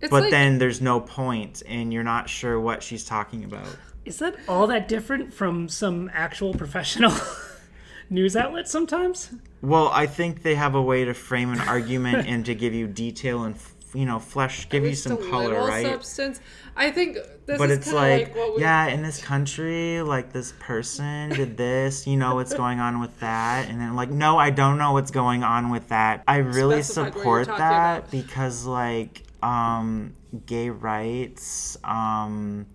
It's but like, then there's no point, and you're not sure what she's talking about. Is that all that different from some actual professional news outlets sometimes? Well, I think they have a way to frame an argument and to give you detail and you know flesh, give you some color, right? substance. I think this but is it's like, like, we yeah, in this country, like this person did this, you know what's going on with that, and then like, no, I don't know what's going on with that. I really Specified support that about. because like, um, gay rights, um.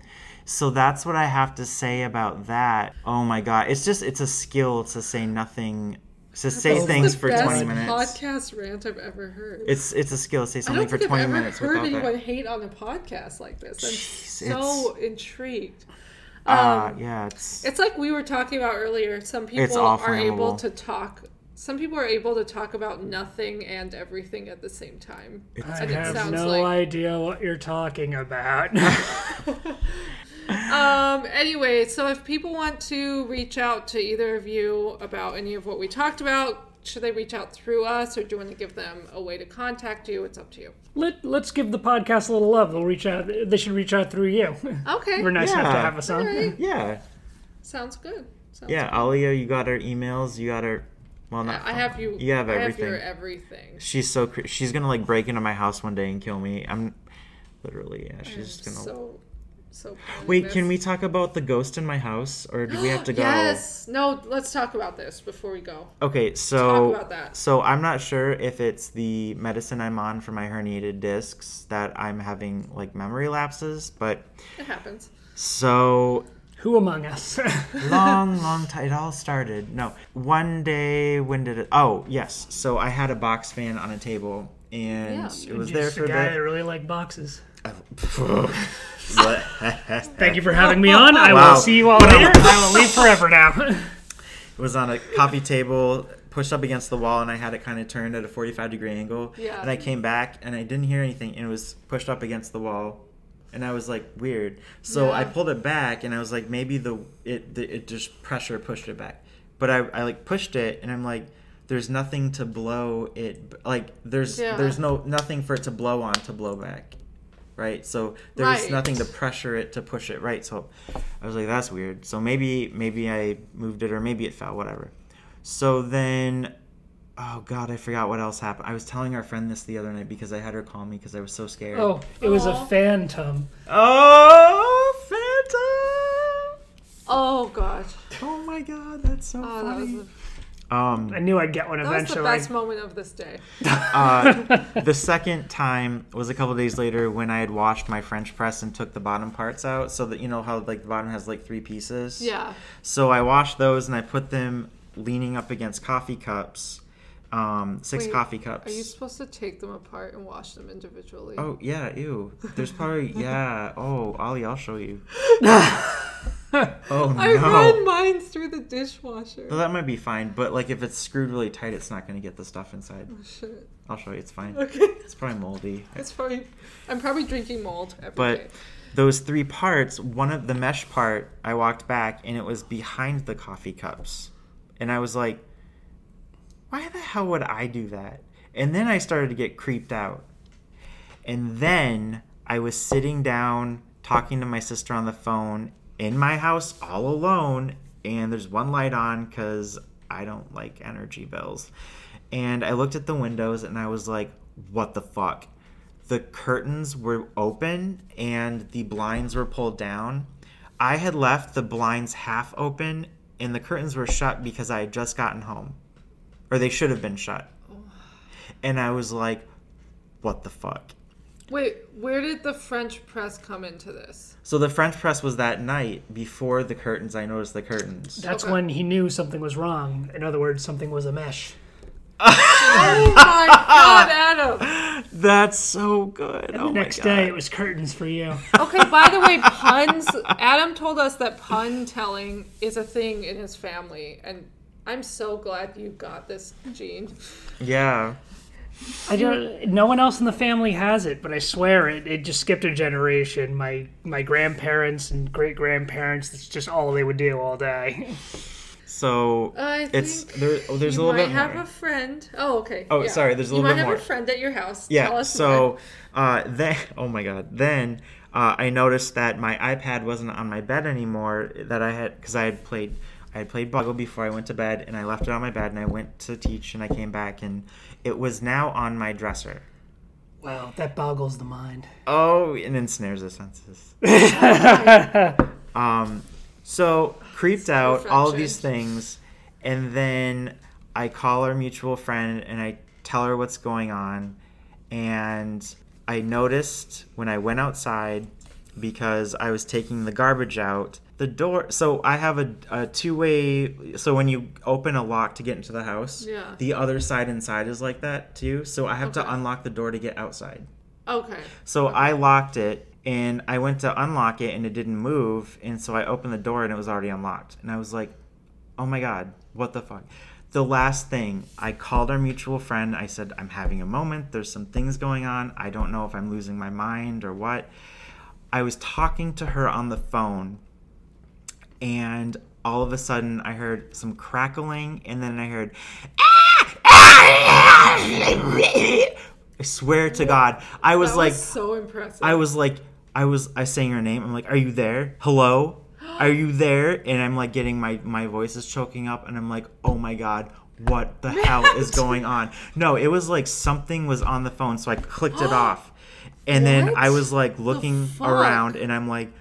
So that's what I have to say about that. Oh my god, it's just it's a skill to say nothing, to say That's things for best twenty minutes. podcast rant I've ever heard. It's it's a skill to say I something don't for think twenty I've ever minutes heard anyone that. hate on a podcast like this. I'm Jeez, so intrigued. Uh, Um, yeah, it's It's like we were talking about earlier. Some people all are able to talk. Some people are able to talk about nothing and everything at the same time. I it have no like- idea what you're talking about. Um. Anyway, so if people want to reach out to either of you about any of what we talked about, should they reach out through us, or do you want to give them a way to contact you? It's up to you. Let Let's give the podcast a little love. They'll reach out. They should reach out through you. Okay. We're nice enough to have us on. Alright. yeah, Sounds good. Sounds yeah. Alia, you got her emails. You got her. Well, not. I have you. You have I everything. have your everything. She's so. She's gonna like break into my house one day and kill me. I'm literally. Yeah, she's just gonna. So, so. planning Wait, this. can we talk about the ghost in my house, or do we have to go? Yes. No. Let's talk about this before we go. Okay, so Talk about that. so I'm not sure if it's the medicine I'm on for my herniated discs that I'm having like memory lapses, but It happens. so Who among us? long, long time. It all started. No, one day. When did it? Oh, yes. So I had a box fan on a table, and Yeah. it was Just there a for guy a that really like boxes. Bit. Thank you for having me on. I Wow. will see you all later. I will leave forever now. It was on a coffee table, pushed up against the wall, and I had it kind of turned at a 45 degree angle. Yeah. And I came back, and I didn't hear anything, and it was pushed up against the wall. And I was like, weird. So I pulled it back, and I was like, maybe the it the, it just pressure pushed it back. But I, I like pushed it, and I'm like, there's nothing to blow it. Like there's Yeah. there's no nothing for it to blow on to blow back, right? So there's Right. nothing to pressure it to push it right. So I was like, that's weird. So maybe maybe I moved it or maybe it fell, whatever. So then, oh god, I forgot what else happened. I was telling our friend this the other night because I had her call me because I was so scared. Oh, it was Aw. a phantom. Oh, Phantom! Oh gosh. Oh my god, that's so Oh, that was, funny. the, Um, I knew I'd get one eventually. that was the eventually. best moment of this day. uh, the second time was a couple days later when I had washed my French press and took the bottom parts out, so that you know how like the bottom has like three pieces. Yeah. So I washed those and I put them leaning up against coffee cups, um, six Wait, coffee cups. Are you supposed to take them apart and wash them individually? Oh yeah, ew. There's probably yeah. Oh, Ollie, I'll show you. oh no. I no. ran mine through the dishwasher. Well, that might be fine, but like if it's screwed really tight, it's not going to get the stuff inside. Oh, shit. I'll show you. It's fine. Okay. It's probably moldy. It's probably. I'm probably drinking mold every day. But those three parts, one of the mesh part, I walked back and it was behind the coffee cups. And I was like, why the hell would I do that? And then I started to get creeped out. And then I was sitting down talking to my sister on the phone in my house all alone. And there's one light on because I don't like energy bills. And I looked at the windows and I was like, what the fuck? the curtains were open and the blinds were pulled down. I had left the blinds half open and the curtains were shut because I had just gotten home. Or they should have been shut. And I was like, what the fuck? Wait, where did the French press come into this? So the French press was that night before the curtains. I noticed the curtains. That's Okay. when he knew something was wrong. In other words, something was a mesh. Oh my god, Adam! That's so good. oh the next my day, it was curtains for you. Okay, by the way, puns. Adam told us that pun telling is a thing in his family, and I'm so glad you got this, gene. Yeah. I don't. No one else in the family has it, but I swear it. It just skipped a generation. My my grandparents and great grandparents. That's just all they would do all day. So I it's there. Oh, there's you a little might bit have more. a friend. Oh, okay. Oh, yeah. sorry, there's a little bit more. you might have more. a friend at your house. Yeah. Tell us so uh, then, oh my god, then uh, I noticed that my iPad wasn't on my bed anymore. That I had because I had played I had played Boggle before I went to bed, and I left it on my bed, and I went to teach, and I came back, and it was now on my dresser. Wow, that boggles the mind. Oh, and ensnares the senses. um, so creeped out, all of these things, and then I call our mutual friend and I tell her what's going on, and I noticed when I went outside because I was taking the garbage out. The door, so I have a, a two way. So when you open a lock to get into the house, Yeah. the other side inside is like that too. So I have to unlock the door to get outside. Okay. So I locked it and I went to unlock it and it didn't move. And so I opened the door and it was already unlocked. And I was like, oh my God, what the fuck? The last thing, I called our mutual friend. I said, I'm having a moment. There's some things going on. I don't know if I'm losing my mind or what. I was talking to her on the phone and all of a sudden I heard some crackling and then I heard I swear to God, I was That like so impressive. I was like, I was, I sang her name. I'm like, are you there? Hello? Are you there? And I'm like getting my, my voice is choking up and I'm like, oh my God, what the hell is going on? No, it was like something was on the phone. So I clicked it off. And then I was like looking around and I'm like,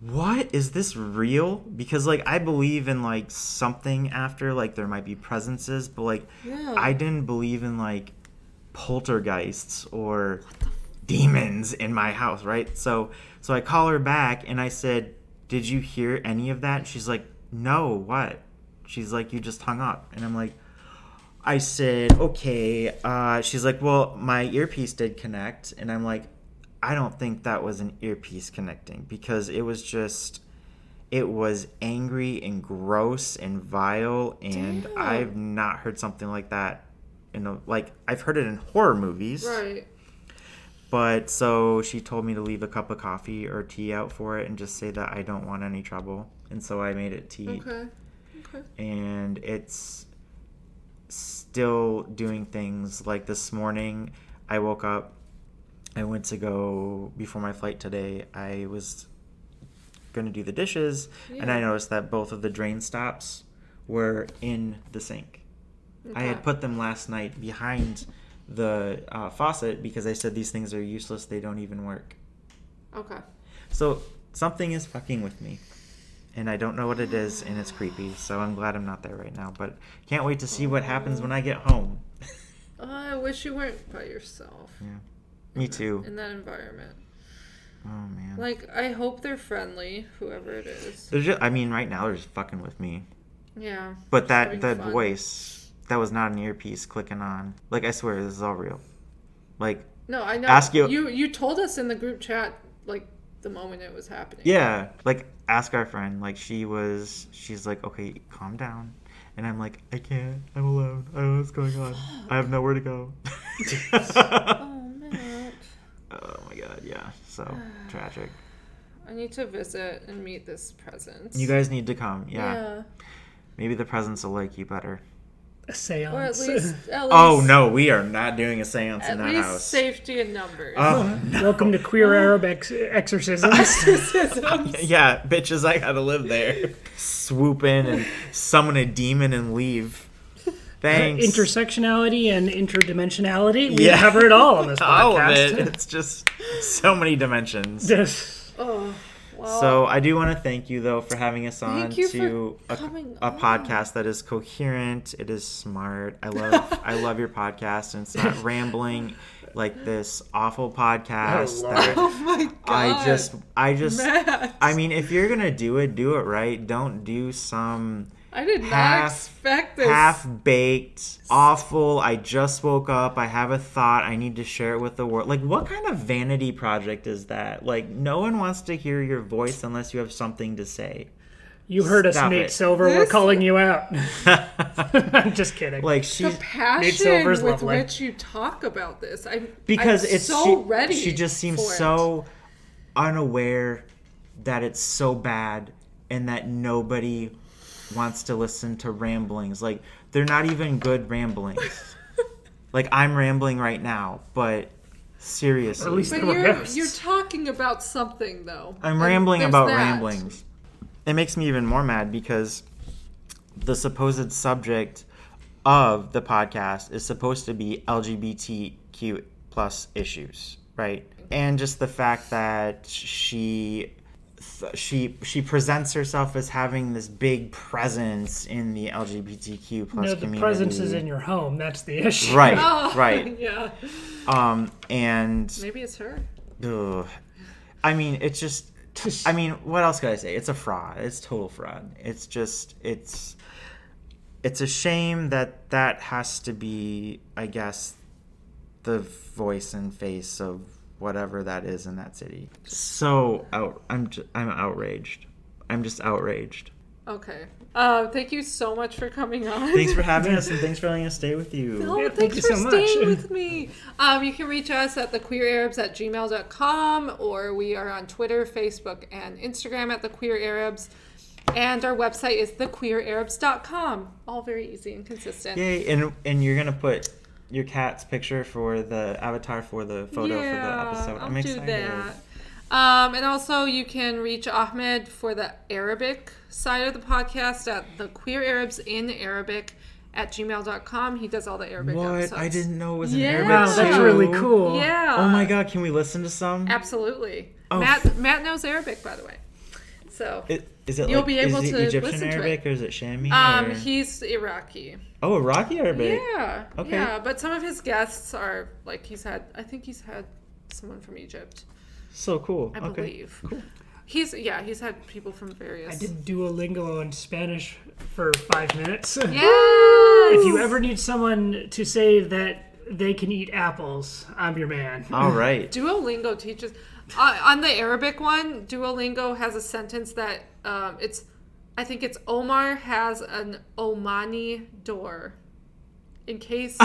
what is this real? Because like I believe in like something after, like there might be presences, but like Yeah. I didn't believe in like poltergeists or demons in my house, right? So so I call her back and I said, "Did you hear any of that?" She's like, "No, what?" She's like, "You just hung up." And I'm like, I said, "Okay." Uh, she's like, "Well, my earpiece did connect." And I'm like, "I don't think that was an earpiece connecting because it was just it was angry and gross and vile and Damn. I've not heard something like that in a, like I've heard it in horror movies. right. But so she told me to leave a cup of coffee or tea out for it and just say that I don't want any trouble. And so I made it tea. Okay. Okay. And it's still doing things like this morning I woke up I went to go before my flight today. I was going to do the dishes and I noticed that both of the drain stops were in the sink. I had put them last night behind the uh, faucet because I said these things are useless. They don't even work. Okay. So something is fucking with me. And I don't know what it is, and it's creepy. So I'm glad I'm not there right now. But can't wait to see what happens when I get home. Oh, I wish you weren't by yourself yeah. Me too. in that environment. Oh man. Like, I hope they're friendly, whoever it is. They're just, I mean, right now they're just fucking with me. Yeah. But that that fun. voice, that was not an earpiece clicking on. Like I swear, this is all real. Like No, I know. Ask you- You you told us in the group chat like the moment it was happening. Yeah, like ask our friend. Like she was, she's like, okay, calm down, and I'm like, I can't. I'm alone. I don't know what's going on. I have nowhere to go. Oh. oh yeah. So tragic. I need to visit and meet this presence. You guys need to come. Yeah, Yeah. maybe the presents will like you better. A seance. Or at least, at oh, least Oh no, we are not doing a séance At in that least house. safety in numbers. Oh no. Welcome to Queer Arab ex- exorcisms. yeah, bitches, I gotta live there. Swoop in and summon a demon and leave. Thanks. Intersectionality and interdimensionality. We Yeah. cover it all on this All of podcast. it. It's just so many dimensions. Just- oh, well. So I do want to thank you though for having us on Thank you to for a, a on. podcast that is coherent. It is smart. I love I love your podcast and it's not rambling like this awful podcast Oh, that oh my god. I just I just Matt. I mean if you're gonna do it, do it right. Don't do some I did not half- expect this. half baked, awful. I just woke up. I have a thought. I need to share it with the world. Like, what kind of vanity project is that? Like, no one wants to hear your voice unless you have something to say. you heard us, Nate it. Silver. We're calling you out. I'm just kidding. like, the she's passion Silver's with lovely. which you talk about this. I'm because I'm it's so she, ready. She just seems for it. so unaware that it's so bad and that nobody wants to listen to ramblings. Like, they're not even good ramblings. like, I'm rambling right now, but Seriously. At least But you're ghosts. you're talking about something though. I'm And rambling about that. ramblings. It makes me even more mad because the supposed subject of the podcast is supposed to be LGBTQ plus issues, right? And just the fact that she th- she she presents herself as having this big presence in the LGBTQ plus no, the community. presence is in your home. That's the issue. right, Oh, right. yeah. Um, and Maybe it's her. Ugh. I mean, it's just. I mean, what else could I say? It's a fraud. It's total fraud. It's just. It's. It's a shame that that has to be, I guess, the voice and face of whatever that is in that city. So out. I'm. Just, I'm outraged. I'm just outraged. Okay. Uh, thank you so much for coming on. Thanks for having us, and thanks for letting us stay with you. Oh, Yeah, thanks thank you for so staying much. with me. Um, you can reach us at thequeerarabs at gmail.com or we are on Twitter, Facebook, and Instagram at The Queer Arabs. And our website is thequeerarabs.com. All very easy and consistent. Yay! And and you're gonna put your cat's picture for the avatar for the photo for the episode. I'll I'm do that. Um, and also, you can reach Ahmed for the Arabic side of the podcast at the Queer Arabs in Arabic at gmail.com. He does all the Arabic What? episodes. I didn't know it was an Yeah. Arabic Wow, that's too. really cool. Yeah. Oh my god, can we listen to some? Absolutely. Oh. Matt Matt knows Arabic, by the way. So It, is it You'll like, be able is it to Egyptian listen to it. or is it Shami? um, or- he's Iraqi. oh, Iraqi Arabic. Yeah. Okay. Yeah, but some of his guests are like he's had. I think he's had someone from Egypt. So cool. I okay. believe. Cool. He's yeah. He's had people from various. I did Duolingo in Spanish for five minutes. Yes. If you ever need someone to say that they can eat apples, I'm your man. All right. Duolingo teaches uh, on the Arabic one. Duolingo has a sentence that um, it's. I think it's Omar has an Omani door. In case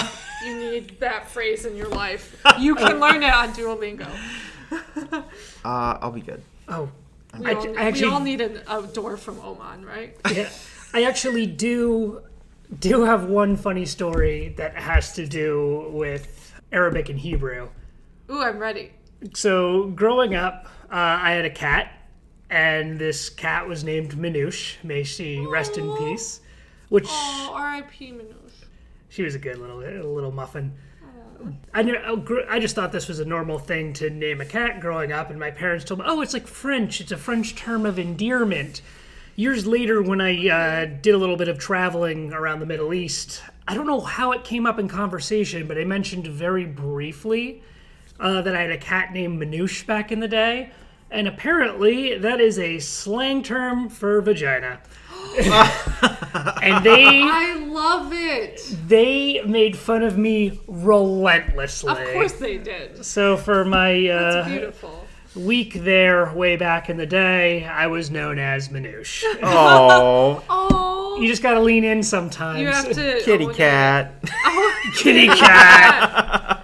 you need that phrase in your life, you can learn it on Duolingo. Uh, I'll be good. Oh, We, I, all, I we actually, all need an, a door from Oman, right? yeah, I actually do do have one funny story that has to do with Arabic and Hebrew. Ooh, I'm ready. So growing up, uh, I had a cat, and this cat was named Minouche. May she rest in peace. Which Oh, R.I.P. Manouche. she was a good little little muffin. I, knew, I I just thought this was a normal thing to name a cat growing up, and my parents told me, "Oh, it's like French. It's a French term of endearment." Years later, when I uh, did a little bit of traveling around the Middle East, I don't know how it came up in conversation, but I mentioned very briefly uh, that I had a cat named Manouche back in the day, and apparently that is a slang term for vagina. and they I love it. they made fun of me relentlessly. Of course they did. So for my It's uh, beautiful. week there, way back in the day, I was known as Manouche. Oh, Oh, you just gotta lean in sometimes. you have to kitty own it. cat. Kitty cat.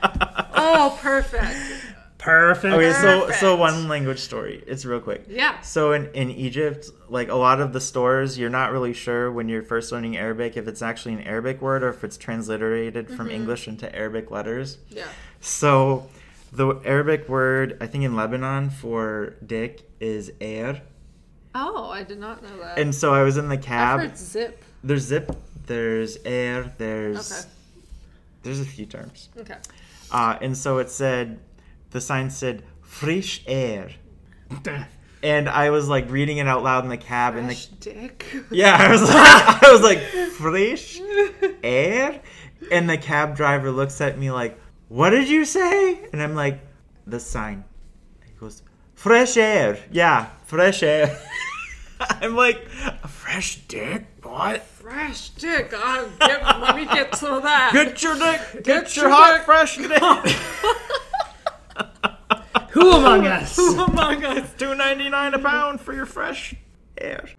Perfect. Perfect. Okay, so Perfect. so one language story. It's real quick. Yeah. So in, in Egypt, like a lot of the stores, you're not really sure when you're first learning Arabic if it's actually an Arabic word or if it's transliterated from Mm-hmm. English into Arabic letters. Yeah. So the Arabic word, I think in Lebanon for dick is air. Oh, I did not know that. And so I was in the I've cab. heard zip. There's zip, there's air, there's Okay. there's a few terms. Okay. Uh, and so it said, the sign said fresh air. And I was like reading it out loud in the cab, and Fresh the dick. yeah, I was like, I was like frisch air, and the cab driver looks at me like, "What did you say?" And I'm like, "The sign." He goes, "Fresh air, yeah, fresh air." I'm like, A "Fresh dick, what?" Fresh dick. Uh, get, let me get some of that. Get your dick, get, your, your hot dick. fresh dick. Who among us? Who among us, two ninety nine a pound for your fresh air.